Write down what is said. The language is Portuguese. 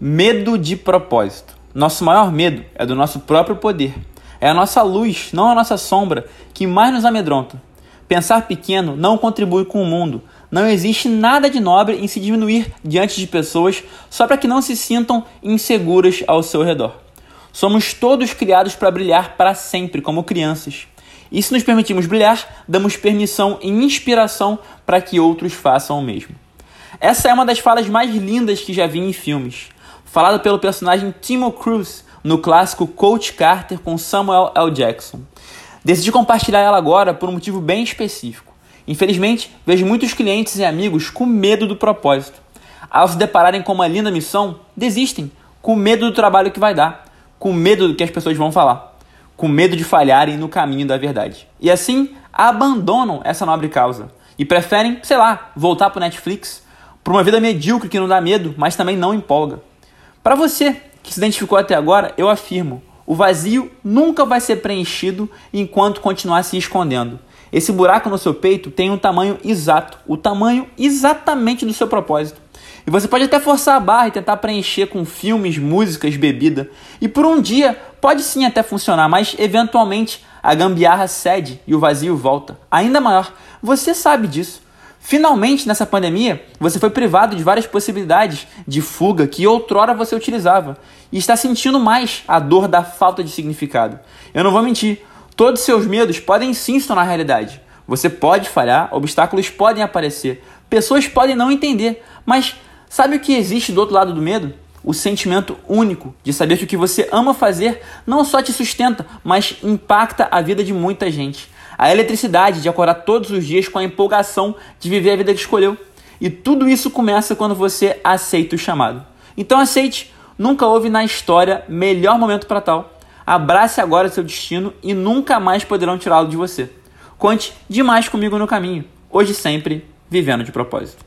Medo de propósito. Nosso maior medo é do nosso próprio poder. É a nossa luz, não a nossa sombra, que mais nos amedronta. Pensar pequeno não contribui com o mundo. Não existe nada de nobre em se diminuir diante de pessoas só para que não se sintam inseguras ao seu redor. Somos todos criados para brilhar para sempre, como crianças. E se nos permitimos brilhar, damos permissão e inspiração para que outros façam o mesmo. Essa é uma das falas mais lindas que já vi em filmes falada pelo personagem Timo Cruz no clássico Coach Carter com Samuel L. Jackson. Decidi compartilhar ela agora por um motivo bem específico. Infelizmente, vejo muitos clientes e amigos com medo do propósito. Ao se depararem com uma linda missão, desistem, com medo do trabalho que vai dar, com medo do que as pessoas vão falar, com medo de falharem no caminho da verdade. E assim, abandonam essa nobre causa e preferem, sei lá, voltar para Netflix, para uma vida medíocre que não dá medo, mas também não empolga. Para você que se identificou até agora, eu afirmo: o vazio nunca vai ser preenchido enquanto continuar se escondendo. Esse buraco no seu peito tem um tamanho exato, o tamanho exatamente do seu propósito. E você pode até forçar a barra e tentar preencher com filmes, músicas, bebida. E por um dia pode sim até funcionar, mas eventualmente a gambiarra cede e o vazio volta. Ainda maior. Você sabe disso. Finalmente, nessa pandemia, você foi privado de várias possibilidades de fuga que outrora você utilizava e está sentindo mais a dor da falta de significado. Eu não vou mentir, todos os seus medos podem sim se tornar realidade. Você pode falhar, obstáculos podem aparecer, pessoas podem não entender, mas sabe o que existe do outro lado do medo? O sentimento único de saber que o que você ama fazer não só te sustenta, mas impacta a vida de muita gente a eletricidade de acordar todos os dias com a empolgação de viver a vida que escolheu. E tudo isso começa quando você aceita o chamado. Então aceite, nunca houve na história melhor momento para tal. Abrace agora seu destino e nunca mais poderão tirá-lo de você. Conte demais comigo no caminho, hoje sempre vivendo de propósito.